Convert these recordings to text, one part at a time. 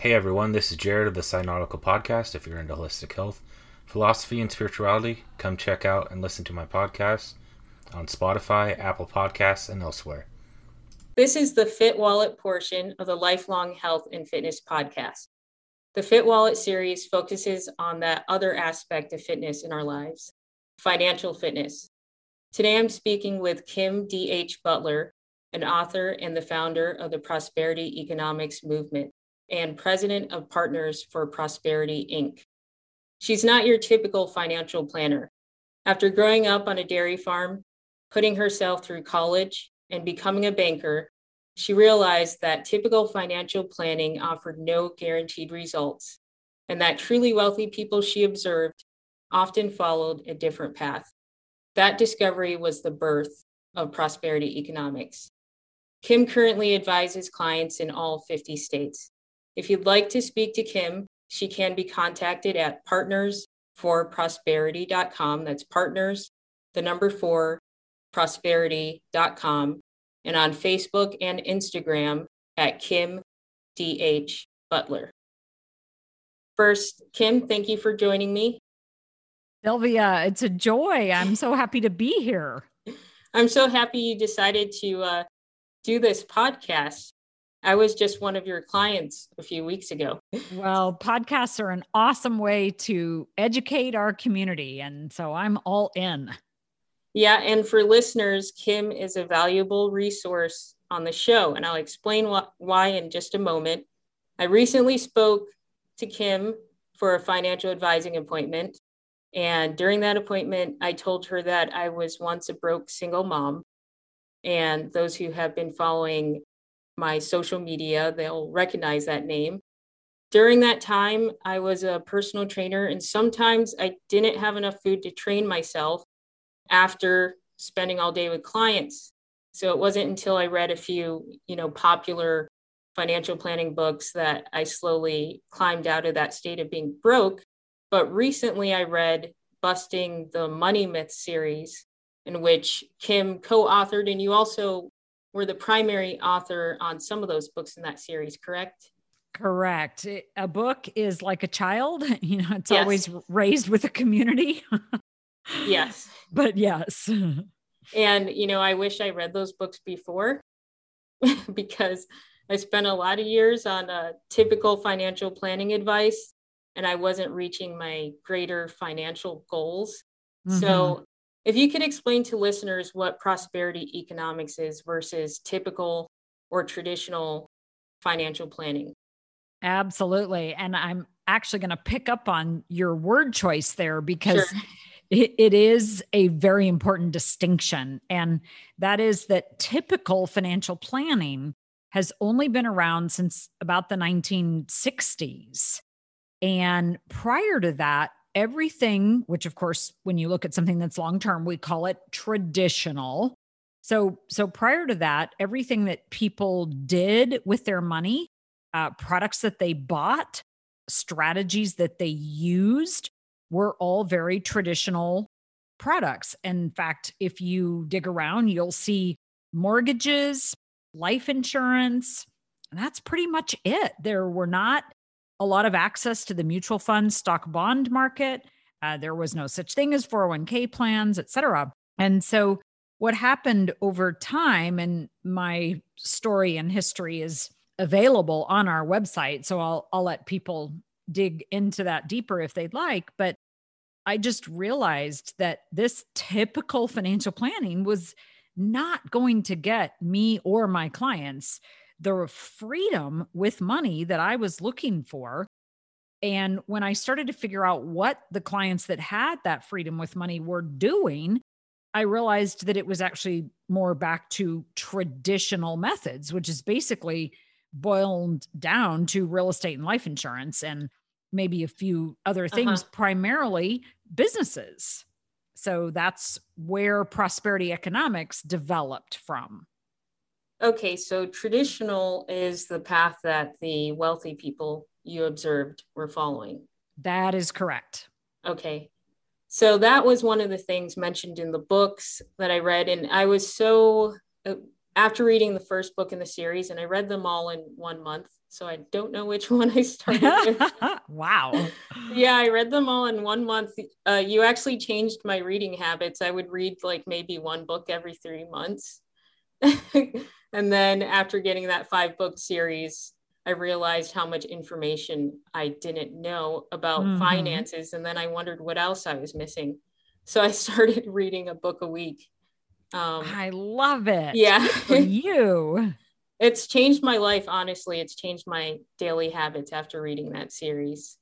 Hey everyone, this is Jared of the Cynautical Podcast. If you're into holistic health, philosophy, and spirituality, come check out and listen to my podcast on Spotify, Apple Podcasts, and elsewhere. This is the Fit Wallet portion of the Lifelong Health and Fitness Podcast. The Fit Wallet series focuses on that other aspect of fitness in our lives financial fitness. Today I'm speaking with Kim D.H. Butler, an author and the founder of the Prosperity Economics Movement and president of Partners for Prosperity, Inc. She's not your typical financial planner. After growing up on a dairy farm, putting herself through college, and becoming a banker, she realized that typical financial planning offered no guaranteed results, and that truly wealthy people she observed often followed a different path. That discovery was the birth of prosperity economics. Kim currently advises clients in all 50 states. If you'd like to speak to Kim, she can be contacted at partnersforprosperity.com. That's partners, the number four, prosperity.com, and on Facebook and Instagram at Kim D.H. Butler. First, Kim, thank you for joining me. Sylvia, it's a joy. I'm so happy to be here. I'm so happy you decided to uh, do this podcast. I was just one of your clients a few weeks ago. Well, podcasts are an awesome way to educate our community. And so I'm all in. Yeah. And for listeners, Kim is a valuable resource on the show. And I'll explain wh- why in just a moment. I recently spoke to Kim for a financial advising appointment. And during that appointment, I told her that I was once a broke single mom. And those who have been following my social media, they'll recognize that name. During that time, I was a personal trainer, and sometimes I didn't have enough food to train myself after spending all day with clients. So it wasn't until I read a few, you know, popular financial planning books that I slowly climbed out of that state of being broke. But recently I read Busting the Money Myth series, in which Kim co authored, and you also were the primary author on some of those books in that series, correct? Correct. A book is like a child, you know, it's yes. always raised with a community. yes. But yes. And, you know, I wish I read those books before because I spent a lot of years on uh, typical financial planning advice and I wasn't reaching my greater financial goals. Mm-hmm. So if you could explain to listeners what prosperity economics is versus typical or traditional financial planning. Absolutely. And I'm actually going to pick up on your word choice there because sure. it, it is a very important distinction. And that is that typical financial planning has only been around since about the 1960s. And prior to that, everything, which of course, when you look at something that's long term, we call it traditional. So, so prior to that, everything that people did with their money, uh, products that they bought, strategies that they used were all very traditional products. In fact, if you dig around, you'll see mortgages, life insurance. that's pretty much it. There were not a lot of access to the mutual fund stock bond market. Uh, there was no such thing as 401k plans, et cetera. And so, what happened over time, and my story and history is available on our website. So, I'll, I'll let people dig into that deeper if they'd like. But I just realized that this typical financial planning was not going to get me or my clients the freedom with money that I was looking for. And when I started to figure out what the clients that had that freedom with money were doing, I realized that it was actually more back to traditional methods, which is basically boiled down to real estate and life insurance and maybe a few other things, uh-huh. primarily businesses. So that's where prosperity economics developed from. Okay, so traditional is the path that the wealthy people you observed were following. That is correct. Okay. So that was one of the things mentioned in the books that I read. And I was so, uh, after reading the first book in the series, and I read them all in one month. So I don't know which one I started wow. yeah, I read them all in one month. Uh, you actually changed my reading habits. I would read like maybe one book every three months. and then after getting that five book series, I realized how much information I didn't know about mm-hmm. finances. And then I wondered what else I was missing. So I started reading a book a week. Um, I love it. Yeah. For you. It's changed my life, honestly. It's changed my daily habits after reading that series.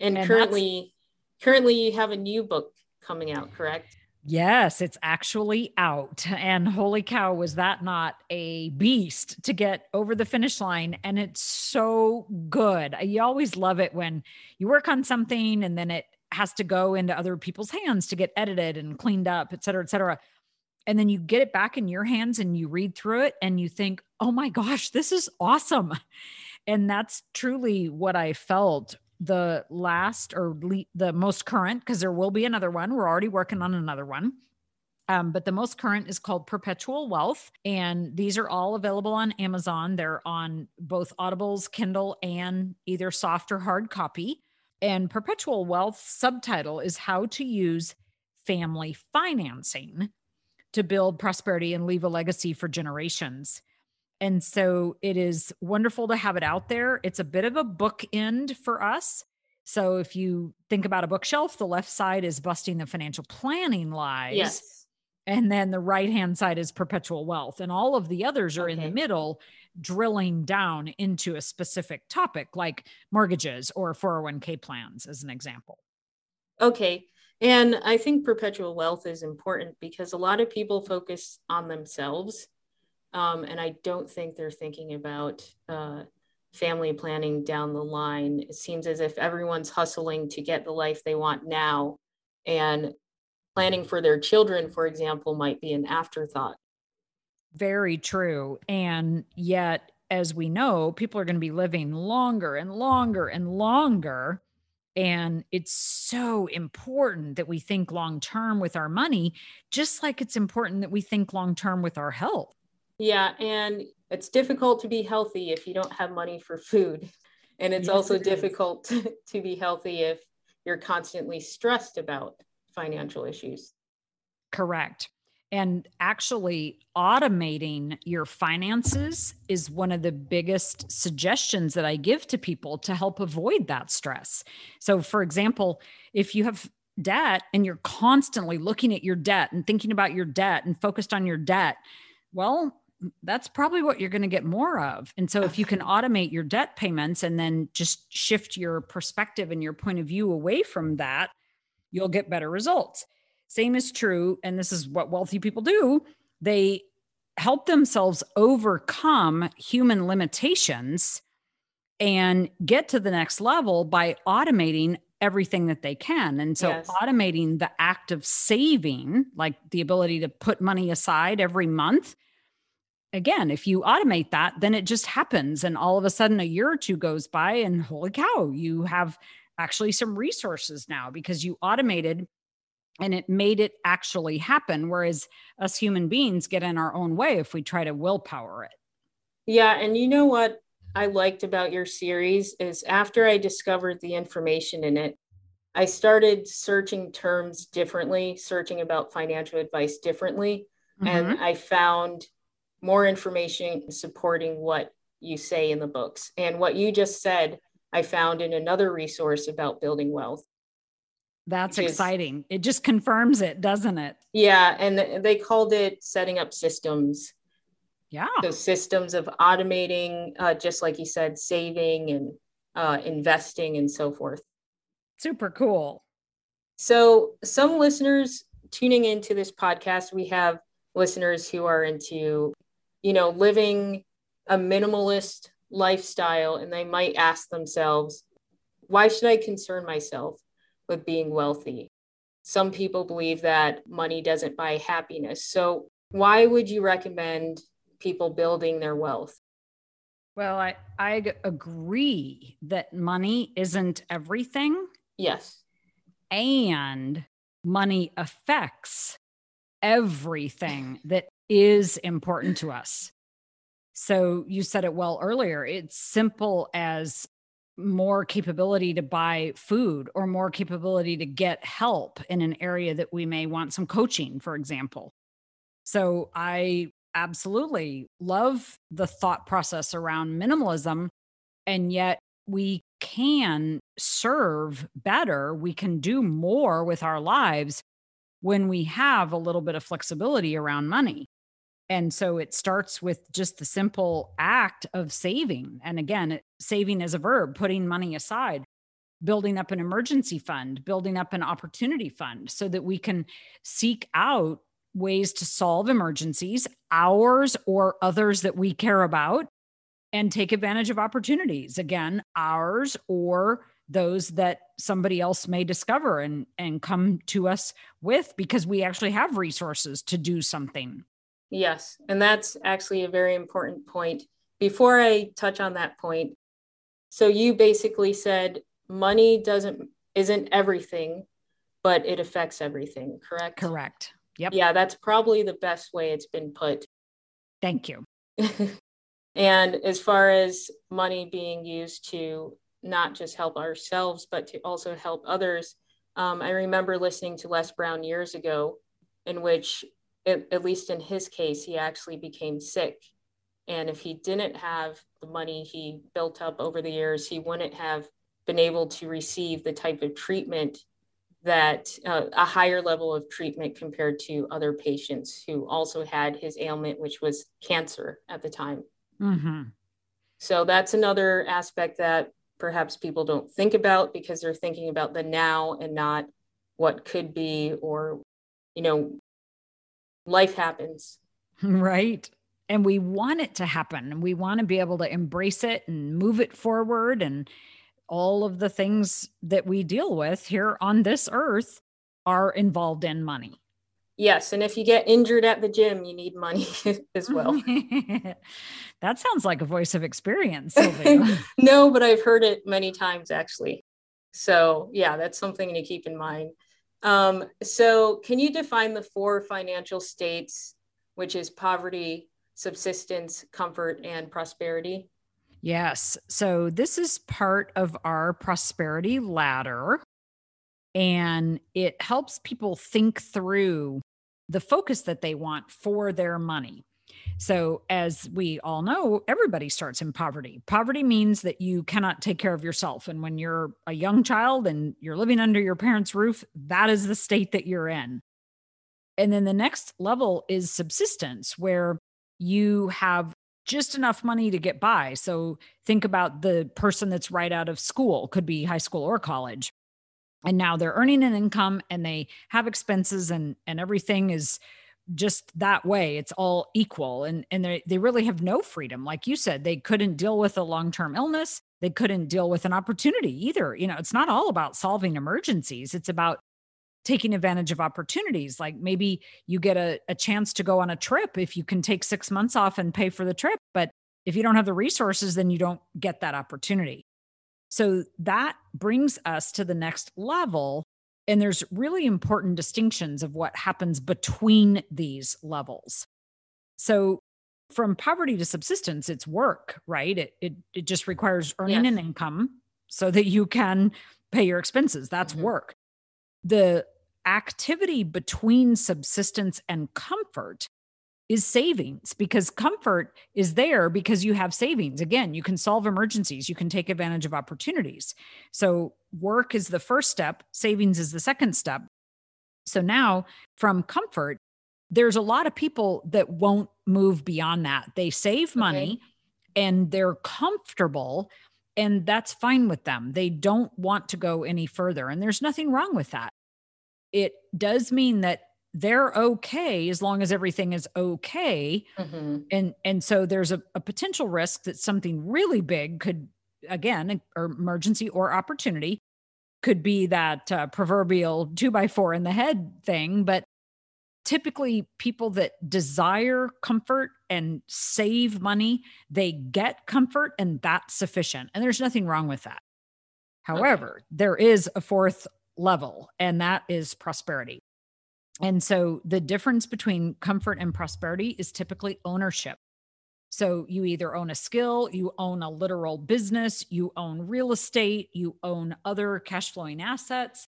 And, and currently, currently you have a new book coming out, correct? Yes, it's actually out. And holy cow, was that not a beast to get over the finish line? And it's so good. You always love it when you work on something and then it has to go into other people's hands to get edited and cleaned up, et cetera, et cetera. And then you get it back in your hands and you read through it and you think, oh my gosh, this is awesome. And that's truly what I felt the last or le- the most current, because there will be another one. We're already working on another one. Um, but the most current is called Perpetual Wealth. And these are all available on Amazon. They're on both Audible's Kindle and either soft or hard copy. And Perpetual Wealth subtitle is How to Use Family Financing to Build Prosperity and Leave a Legacy for Generations. And so it is wonderful to have it out there. It's a bit of a bookend for us. So if you think about a bookshelf, the left side is busting the financial planning lies. Yes. And then the right hand side is perpetual wealth. And all of the others are okay. in the middle, drilling down into a specific topic like mortgages or 401k plans, as an example. Okay. And I think perpetual wealth is important because a lot of people focus on themselves um, and I don't think they're thinking about uh, family planning down the line. It seems as if everyone's hustling to get the life they want now. And planning for their children, for example, might be an afterthought. Very true. And yet, as we know, people are going to be living longer and longer and longer. And it's so important that we think long term with our money, just like it's important that we think long term with our health. Yeah, and it's difficult to be healthy if you don't have money for food. And it's yes, also it difficult to be healthy if you're constantly stressed about financial issues. Correct. And actually, automating your finances is one of the biggest suggestions that I give to people to help avoid that stress. So, for example, if you have debt and you're constantly looking at your debt and thinking about your debt and focused on your debt, well, that's probably what you're going to get more of. And so if you can automate your debt payments and then just shift your perspective and your point of view away from that, you'll get better results. Same is true. And this is what wealthy people do. They help themselves overcome human limitations and get to the next level by automating everything that they can. And so yes. automating the act of saving, like the ability to put money aside every month again, if you automate that, then it just happens. And all of a sudden, a year or two goes by, and holy cow, you have actually some resources now because you automated and it made it actually happen. Whereas us human beings get in our own way if we try to willpower it. Yeah. And you know what I liked about your series is after I discovered the information in it, I started searching terms differently, searching about financial advice differently. Mm-hmm. And I found more information supporting what you say in the books. And what you just said, I found in another resource about building wealth. That's exciting. Is, it just confirms it, doesn't it? Yeah. And they called it setting up systems. Yeah. So systems of automating, uh, just like you said, saving and uh, investing and so forth. Super cool. So, some listeners tuning into this podcast, we have listeners who are into you know, living a minimalist lifestyle and they might ask themselves, why should I concern myself with being wealthy? Some people believe that money doesn't buy happiness. So, why would you recommend people building their wealth? Well, I, I agree that money isn't everything. Yes. And money affects everything that is important to us. So you said it well earlier. It's simple as more capability to buy food or more capability to get help in an area that we may want some coaching, for example. So I absolutely love the thought process around minimalism. And yet we can serve better, we can do more with our lives when we have a little bit of flexibility around money. And so it starts with just the simple act of saving. And again, saving is a verb, putting money aside, building up an emergency fund, building up an opportunity fund so that we can seek out ways to solve emergencies, ours or others that we care about, and take advantage of opportunities. Again, ours or those that somebody else may discover and and come to us with because we actually have resources to do something yes and that's actually a very important point. Before i touch on that point so you basically said money doesn't isn't everything but it affects everything correct? Correct. Yep. Yeah that's probably the best way it's been put. Thank you. And as far as money being used to not just help ourselves, but to also help others. Um, I remember listening to Les Brown years ago, in which, it, at least in his case, he actually became sick. And if he didn't have the money he built up over the years, he wouldn't have been able to receive the type of treatment that uh, a higher level of treatment compared to other patients who also had his ailment, which was cancer at the time. Mm-hmm. So that's another aspect that perhaps people don't think about because they're thinking about the now and not what could be or you know life happens right and we want it to happen and we want to be able to embrace it and move it forward and all of the things that we deal with here on this earth are involved in money Yes, and if you get injured at the gym, you need money as well. that sounds like a voice of experience. no, but I've heard it many times actually. So, yeah, that's something to keep in mind. Um, so, can you define the four financial states, which is poverty, subsistence, comfort, and prosperity? Yes. So, this is part of our prosperity ladder and it helps people think through the focus that they want for their money. So, as we all know, everybody starts in poverty. Poverty means that you cannot take care of yourself. And when you're a young child and you're living under your parents' roof, that is the state that you're in. And then the next level is subsistence, where you have just enough money to get by. So, think about the person that's right out of school, could be high school or college and now they're earning an income and they have expenses and and everything is just that way it's all equal and and they they really have no freedom. Like you said they couldn't deal with a long-term illness. They couldn't deal with an opportunity either. You know it's not all about solving emergencies. It's about taking advantage of opportunities. Like maybe you get a, a chance to go on a trip if you can take six months off and pay for the trip but if you don't have the resources then you don't get that opportunity. So that brings us to the next level. And there's really important distinctions of what happens between these levels. So from poverty to subsistence, it's work, right? It it, it just requires earning yes. an income so that you can pay your expenses. That's mm-hmm. work. The activity between subsistence and comfort is savings because comfort is there because you have savings. Again, you can solve emergencies, you can take advantage of opportunities. So, work is the first step, savings is the second step. So, now from comfort, there's a lot of people that won't move beyond that. They save money okay. and they're comfortable, and that's fine with them. They don't want to go any further, and there's nothing wrong with that. It does mean that they're okay as long as everything is okay. Mm-hmm. and and so there's a, a, potential risk that something really big could again or emergency or opportunity could be that uh, proverbial two by four in the head thing. But typically people that desire comfort and save money they get comfort and that's sufficient. And there's nothing wrong with that. However okay. there is a fourth level and that is prosperity And so the difference between comfort and prosperity is typically ownership. So you either own a skill, you own a literal business, you own real estate, you own other cash flowing assets.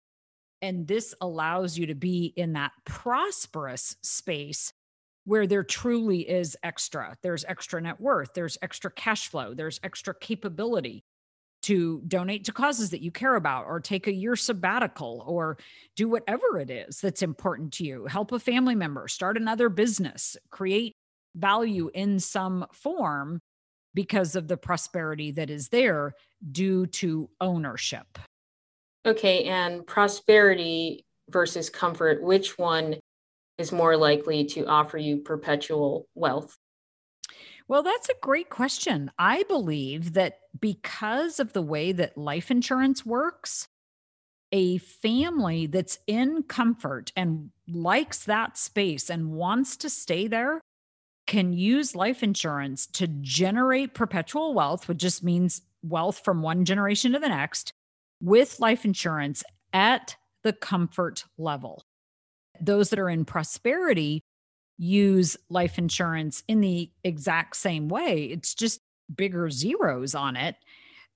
And this allows you to be in that prosperous space where there truly is extra. There's extra net worth, there's extra cash flow, there's extra capability to donate to causes that you care about or take a year sabbatical or do whatever it is that's important to you. Help a family member, start another business, create value in some form because of the prosperity that is there due to ownership. Okay, and prosperity versus comfort, which one is more likely to offer you perpetual wealth? Well, that's a great question. I believe that because of the way that life insurance works, a family that's in comfort and likes that space and wants to stay there can use life insurance to generate perpetual wealth, which just means wealth from one generation to the next, with life insurance at the comfort level. Those that are in prosperity use life insurance in the exact same way. It's just bigger zeros on it.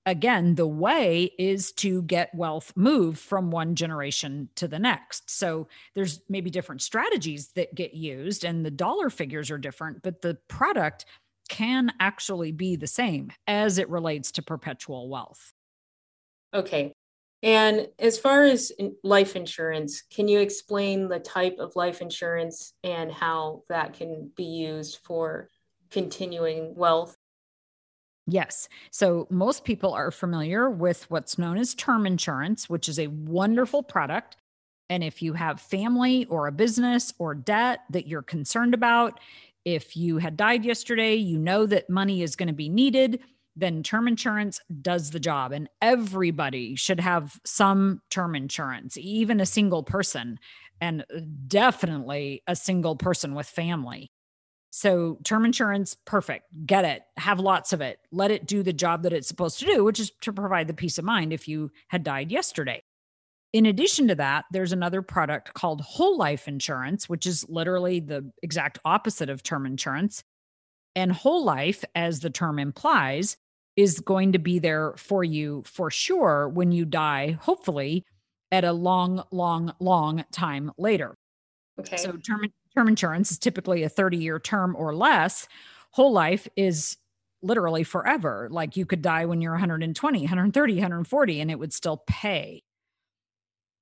Again, the way is to get wealth moved from one generation to the next. So there's maybe different strategies that get used and the dollar figures are different, but the product can actually be the same as it relates to perpetual wealth. Okay. And as far as life insurance, can you explain the type of life insurance and how that can be used for continuing wealth? Yes. So most people are familiar with what's known as term insurance, which is a wonderful product. And if you have family or a business or debt that you're concerned about, if you had died yesterday, you know that money is going to be needed then term insurance does the job. And everybody should have some term insurance, even a single person, and definitely a single person with family. So, term insurance, perfect. Get it. Have lots of it. Let it do the job that it's supposed to do, which is to provide the peace of mind if you had died yesterday. In addition to that, there's another product called whole life insurance, which is literally the exact opposite of term insurance. And whole life, as the term implies, is going to be there for you for sure when you die, hopefully at a long, long, long time later. Okay. So term, term insurance is typically a 30 year term or less. Whole life is literally forever. Like you could die when you're 120, 130, 140, and it would still pay.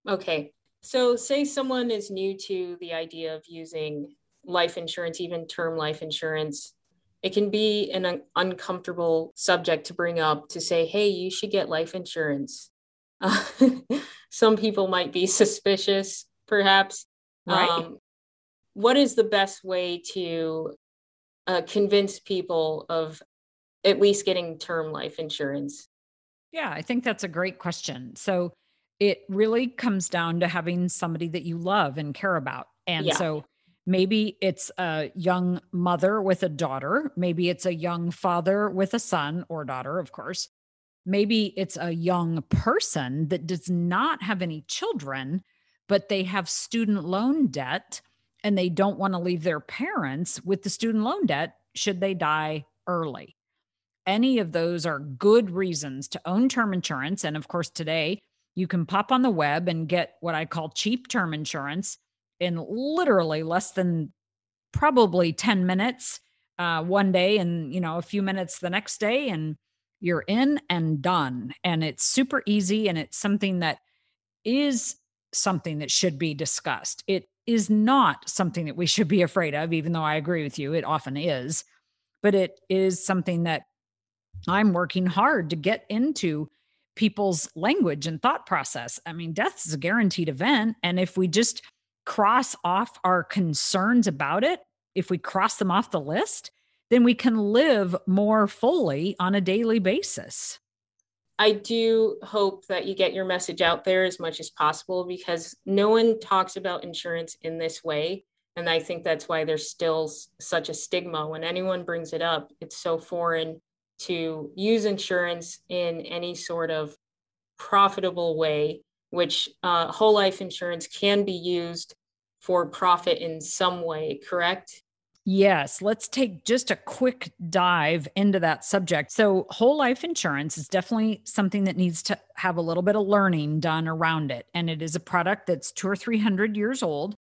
Okay. So, say someone is new to the idea of using life insurance, even term life insurance it can be an un- uncomfortable subject to bring up to say, hey, you should get life insurance. Uh, some people might be suspicious, perhaps. Right. Um, what is the best way to uh, convince people of at least getting term life insurance? Yeah, I think that's a great question. So it really comes down to having somebody that you love and care about. And yeah. so Maybe it's a young mother with a daughter. Maybe it's a young father with a son or daughter, of course. Maybe it's a young person that does not have any children, but they have student loan debt and they don't want to leave their parents with the student loan debt should they die early. Any of those are good reasons to own term insurance. And of course, today you can pop on the web and get what I call cheap term insurance in literally less than probably 10 minutes uh, one day and you know a few minutes the next day and you're in and done and it's super easy and it's something that is something that should be discussed. It is not something that we should be afraid of even though i agree with you it often is but it is something that i'm working hard to get into people's language and thought process. I mean death is a guaranteed event and if we just cross off our concerns about it, if we cross them off the list, then we can live more fully on a daily basis. I do hope that you get your message out there as much as possible because no one talks about insurance in this way. And I think that's why there's still such a stigma. When anyone brings it up, it's so foreign to use insurance in any sort of profitable way which uh, whole life insurance can be used for profit in some way, correct? Yes, let's take just a quick dive into that subject. So, whole life insurance is definitely something that needs to have a little bit of learning done around it. And it is a product that's two or 300 years old.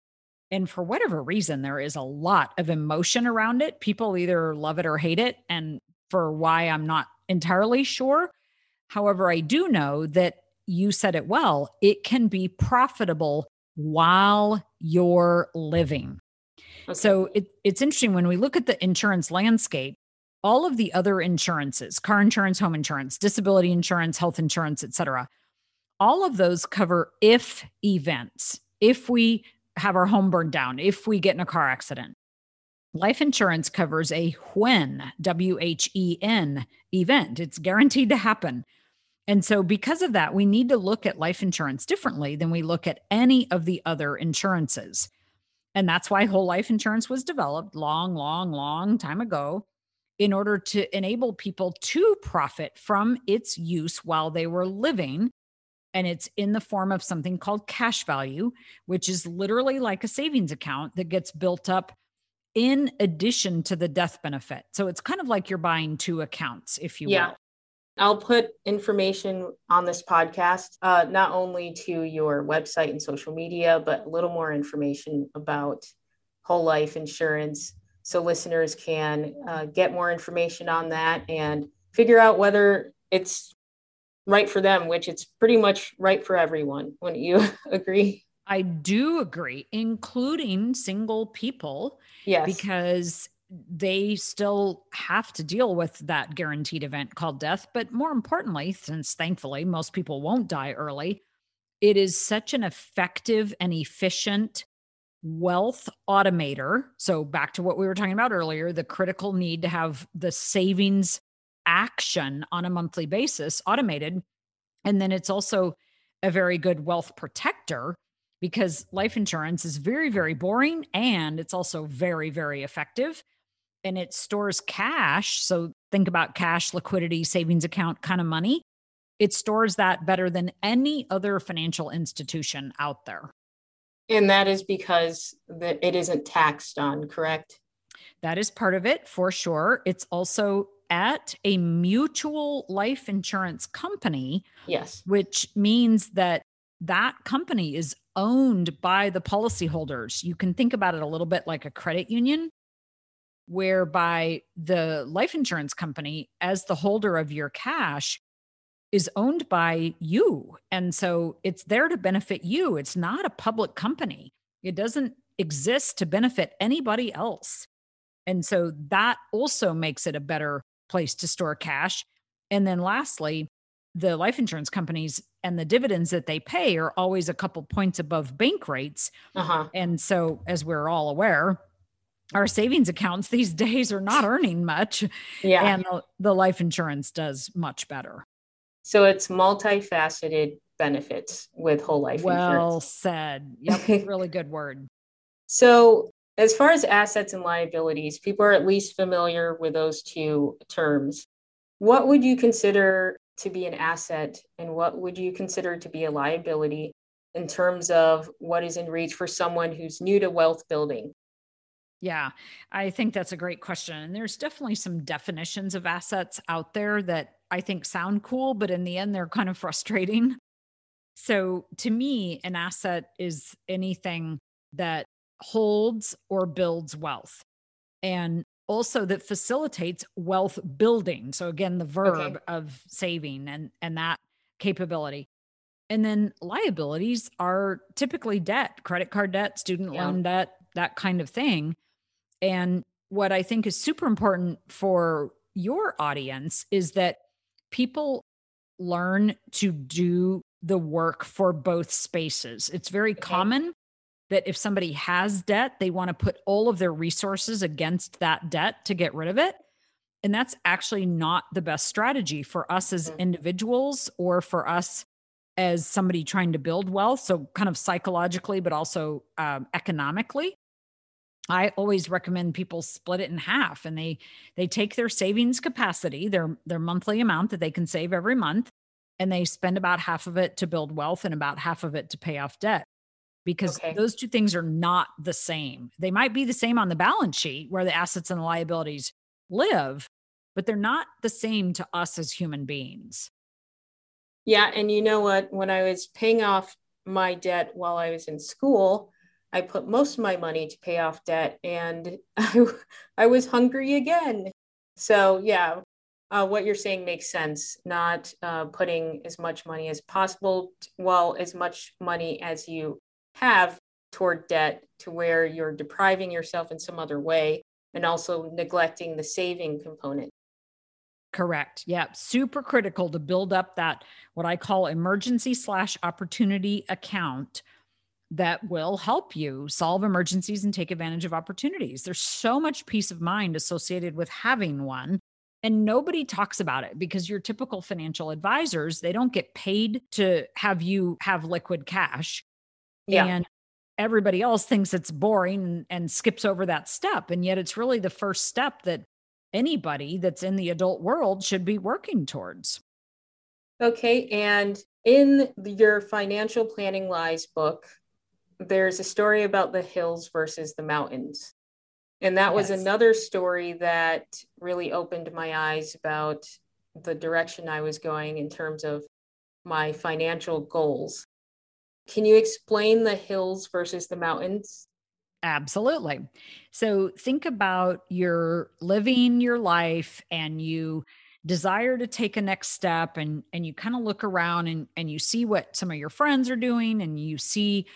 And for whatever reason, there is a lot of emotion around it. People either love it or hate it. And for why I'm not entirely sure. However, I do know that you said it well, it can be profitable while you're living. Okay. So it, it's interesting when we look at the insurance landscape, all of the other insurances, car insurance, home insurance, disability insurance, health insurance, et cetera, all of those cover if events. If we have our home burned down, if we get in a car accident. Life insurance covers a when, W H E N event. It's guaranteed to happen. And so, because of that, we need to look at life insurance differently than we look at any of the other insurances. And that's why whole life insurance was developed long, long, long time ago in order to enable people to profit from its use while they were living. And it's in the form of something called cash value, which is literally like a savings account that gets built up in addition to the death benefit. So it's kind of like you're buying two accounts, if you yeah. will. I'll put information on this podcast, uh, not only to your website and social media, but a little more information about whole life insurance so listeners can uh, get more information on that and figure out whether it's right for them, which it's pretty much right for everyone. Wouldn't you agree? I do agree, including single people. Yes. Because they still have to deal with that guaranteed event called death. But more importantly, since thankfully most people won't die early, it is such an effective and efficient wealth automator. So, back to what we were talking about earlier the critical need to have the savings action on a monthly basis automated. And then it's also a very good wealth protector because life insurance is very, very boring and it's also very, very effective and it stores cash. So think about cash, liquidity, savings account kind of money. It stores that better than any other financial institution out there. And that is because that it isn't taxed on, correct? That is part of it for sure. It's also at a mutual life insurance company. Yes. Which means that that company is owned by the policyholders. You can think about it a little bit like a credit union whereby the life insurance company, as the holder of your cash, is owned by you. And so it's there to benefit you. It's not a public company, it doesn't exist to benefit anybody else. And so that also makes it a better place to store cash. And then lastly, the life insurance companies and the dividends that they pay are always a couple points above bank rates. Uh-huh. And so, as we're all aware, our savings accounts these days are not earning much. Yeah. And the, the life insurance does much better. So it's multifaceted benefits with whole life well insurance. Well said. Yep. really good word. So, as far as assets and liabilities, people are at least familiar with those two terms. What would you consider to be an asset and what would you consider to be a liability in terms of what is in reach for someone who's new to wealth building? Yeah, I think that's a great question. And there's definitely some definitions of assets out there that I think sound cool, but in the end, they're kind of frustrating. So to me, an asset is anything that holds or builds wealth and also that facilitates wealth building. So again, the verb okay. of saving and, and that capability. And then liabilities are typically debt, credit card debt, student yeah. loan debt, that kind of thing. And what I think is super important for your audience is that people learn to do the work for both spaces. It's very okay. common that if somebody has debt, they want to put all of their resources against that debt to get rid of it. And that's actually not the best strategy for us as mm-hmm. individuals or for us as somebody trying to build wealth. So, kind of psychologically, but also um, economically. I always recommend people split it in half and they they take their savings capacity, their their monthly amount that they can save every month, and they spend about half of it to build wealth and about half of it to pay off debt. because Okay. those two things are not the same. They might be the same on the balance sheet where the assets and the liabilities live, but they're not the same to us as human beings. Yeah, and you know what? When I was paying off my debt while I was in school, I put most of my money to pay off debt, and I, I was hungry again. So yeah, uh, what you're saying makes sense. Not uh, putting as much money as possible, well, as much money as you have toward debt, to where you're depriving yourself in some other way, and also neglecting the saving component. Correct. Yeah. Super critical to build up that what I call emergency slash opportunity account that will help you solve emergencies and take advantage of opportunities. There's so much peace of mind associated with having one. And nobody talks about it because your typical financial advisors, they don't get paid to have you have liquid cash. Yeah. And everybody else thinks it's boring and, and skips over that step. And yet it's really the first step that anybody that's in the adult world should be working towards. Okay, and in your financial planning lies book, there's a story about the hills versus the mountains. And that was Yes. another story that really opened my eyes about the direction I was going in terms of my financial goals. Can you explain the hills versus the mountains? Absolutely. So think about you're living your life and you desire to take a next step and and you kind of look around and and you see what some of your friends are doing and you see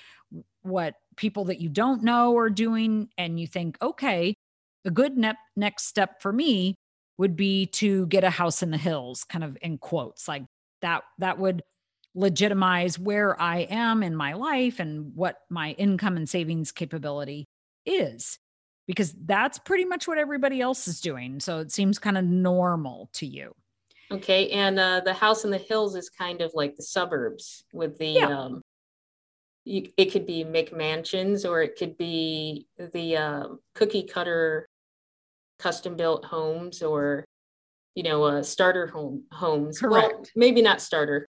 what people that you don't know are doing and you think okay a good ne- next step for me would be to get a house in the hills kind of in quotes like that that would legitimize where I am in my life and what my income and savings capability is because that's pretty much what everybody else is doing so it seems kind of normal to you Okay, and uh, the house in the hills is kind of like the suburbs with the Yeah. um, you, it could be McMansions or it could be the um, cookie cutter custom built homes or you know uh, starter home homes. Well, Correct. maybe not starter,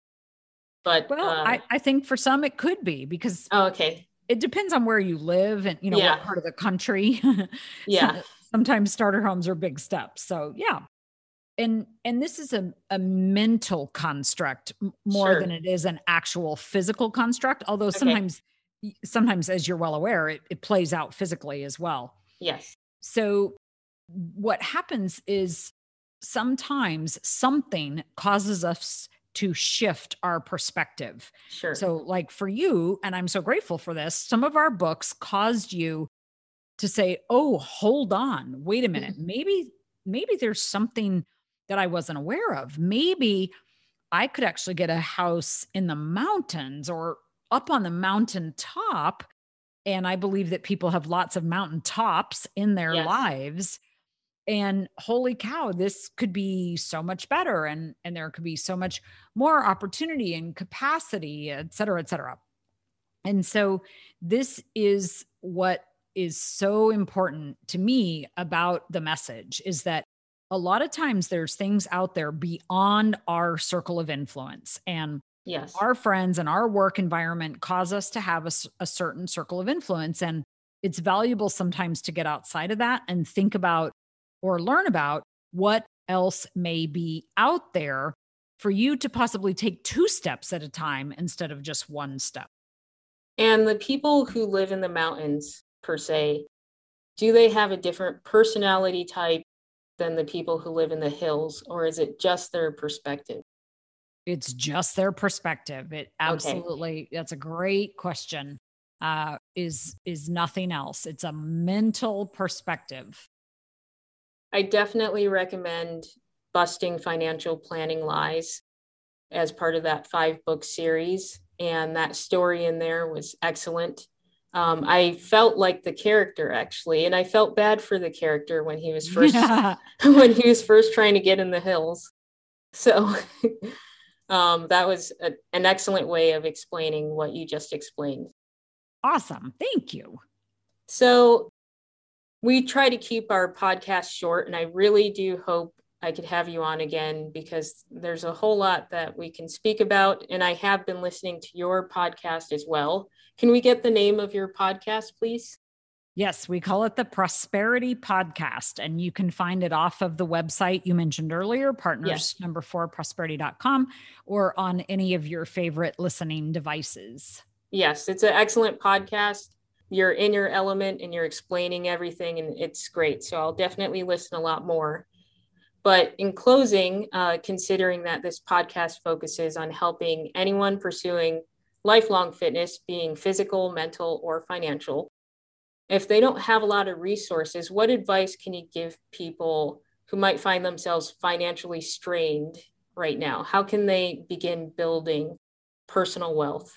but well uh, I, I think for some it could be because oh, okay, it depends on where you live and you know Yeah. what part of the country yeah, sometimes starter homes are big steps so yeah and and this is a, a mental construct more Sure. than it is an actual physical construct although sometimes sometimes as you're well aware it, it plays out physically as well yes, so what happens is sometimes something causes us to shift our perspective sure. so, like for you, and I'm so grateful for this, some of our books caused you to say, "Oh, hold on. Wait a minute. Mm-hmm. Maybe maybe there's something that I wasn't aware of. Maybe I could actually get a house in the mountains or up on the mountain top." And I believe that people have lots of mountain tops in their Yes. lives. And holy cow, this could be so much better. And, and there could be so much more opportunity and capacity, et cetera, et cetera. And so this is what is so important to me about the message is that a lot of times there's things out there beyond our circle of influence and yes, our friends and our work environment cause us to have a certain circle of influence and it's valuable sometimes to get outside of that and think about or learn about what else may be out there for you to possibly take two steps at a time instead of just one step. And the people who live in the mountains per se, do they have a different personality type than the people who live in the hills, or is it just their perspective? it's just their perspective it absolutely that's a great question uh is is nothing else it's a mental perspective I definitely recommend Busting Financial Planning Lies as part of that five book series. And that story in there was excellent. Um, I felt like the character actually, and I felt bad for the character when he was first when he was first trying to get in the hills. So um, that was a, an excellent way of explaining what you just explained. awesome thank you So we try to keep our podcast short, and I really do hope I could have you on again because there's a whole lot that we can speak about. And I have been listening to your podcast as well. Can we get the name of your podcast, please? Yes, we call it the Prosperity Podcast, and you can find it off of the website you mentioned earlier, partners yes. number four prosperity.com, or on any of your favorite listening devices. Yes, it's an excellent podcast. You're in your element and you're explaining everything, and it's great. So I'll definitely listen a lot more. But in closing, uh, considering that this podcast focuses on helping anyone pursuing lifelong fitness, being physical, mental, or financial, if they don't have a lot of resources, what advice can you give people who might find themselves financially strained right now? How can they begin building personal wealth?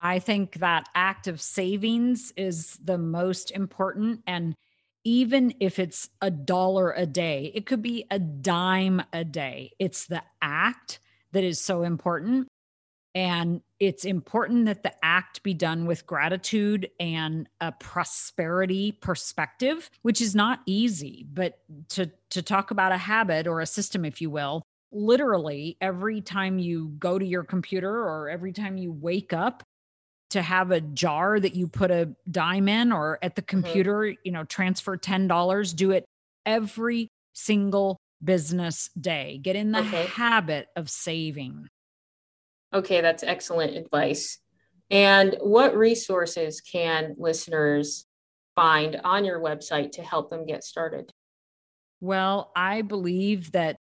I think that act of savings is the most important. And even if it's a dollar a day, it could be a dime a day. It's the act that is so important. And it's important that the act be done with gratitude and a prosperity perspective, which is not easy. But to, to talk about a habit or a system, if you will, literally every time you go to your computer or every time you wake up, to have a jar that you put a dime in or at the mm-hmm. computer, mm-hmm. you know, transfer $10, do it every single business day. Get in the okay. habit of saving. Okay, that's excellent advice. And what resources can listeners find on your website to help them get started? Well, I believe that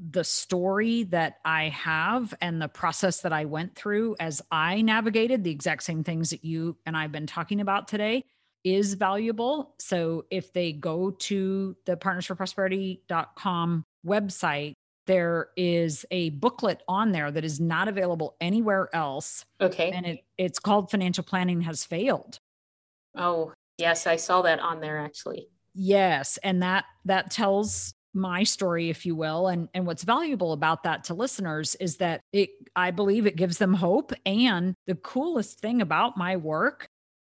the story that I have and the process that I went through as I navigated the exact same things that you and I've been talking about today is valuable. So if they go to the partnersforprosperity.com website, there is a booklet on there that is not available anywhere else. Okay. And it, it's called Financial Planning Has Failed. Oh, yes, I saw that on there actually. Yes, and that that tells my story if you will and and what's valuable about that to listeners is that it i believe it gives them hope and the coolest thing about my work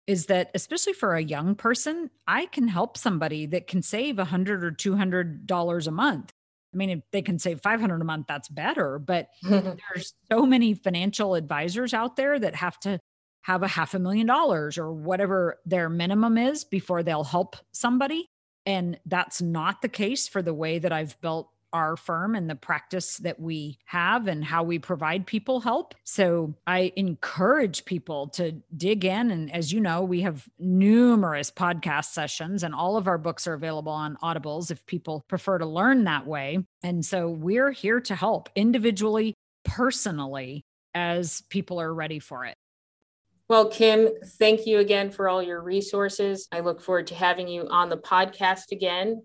is that especially for a young person i can help somebody that can save a 100 or 200 dollars a month i mean if they can save 500 a month that's better but there's so many financial advisors out there that have to have a half a million dollars or whatever their minimum is before they'll help somebody and that's not the case for the way that I've built our firm and the practice that we have and how we provide people help. So I encourage people to dig in. And as you know, we have numerous podcast sessions, and all of our books are available on Audibles if people prefer to learn that way. And so we're here to help individually, personally, as people are ready for it. Well, Kim, thank you again for all your resources. I look forward to having you on the podcast again.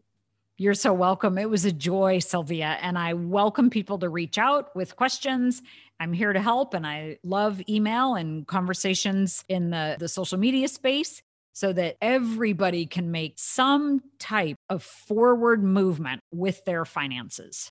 You're so welcome. It was a joy, Sylvia. And I welcome people to reach out with questions. I'm here to help. And I love email and conversations in the, the social media space so that everybody can make some type of forward movement with their finances.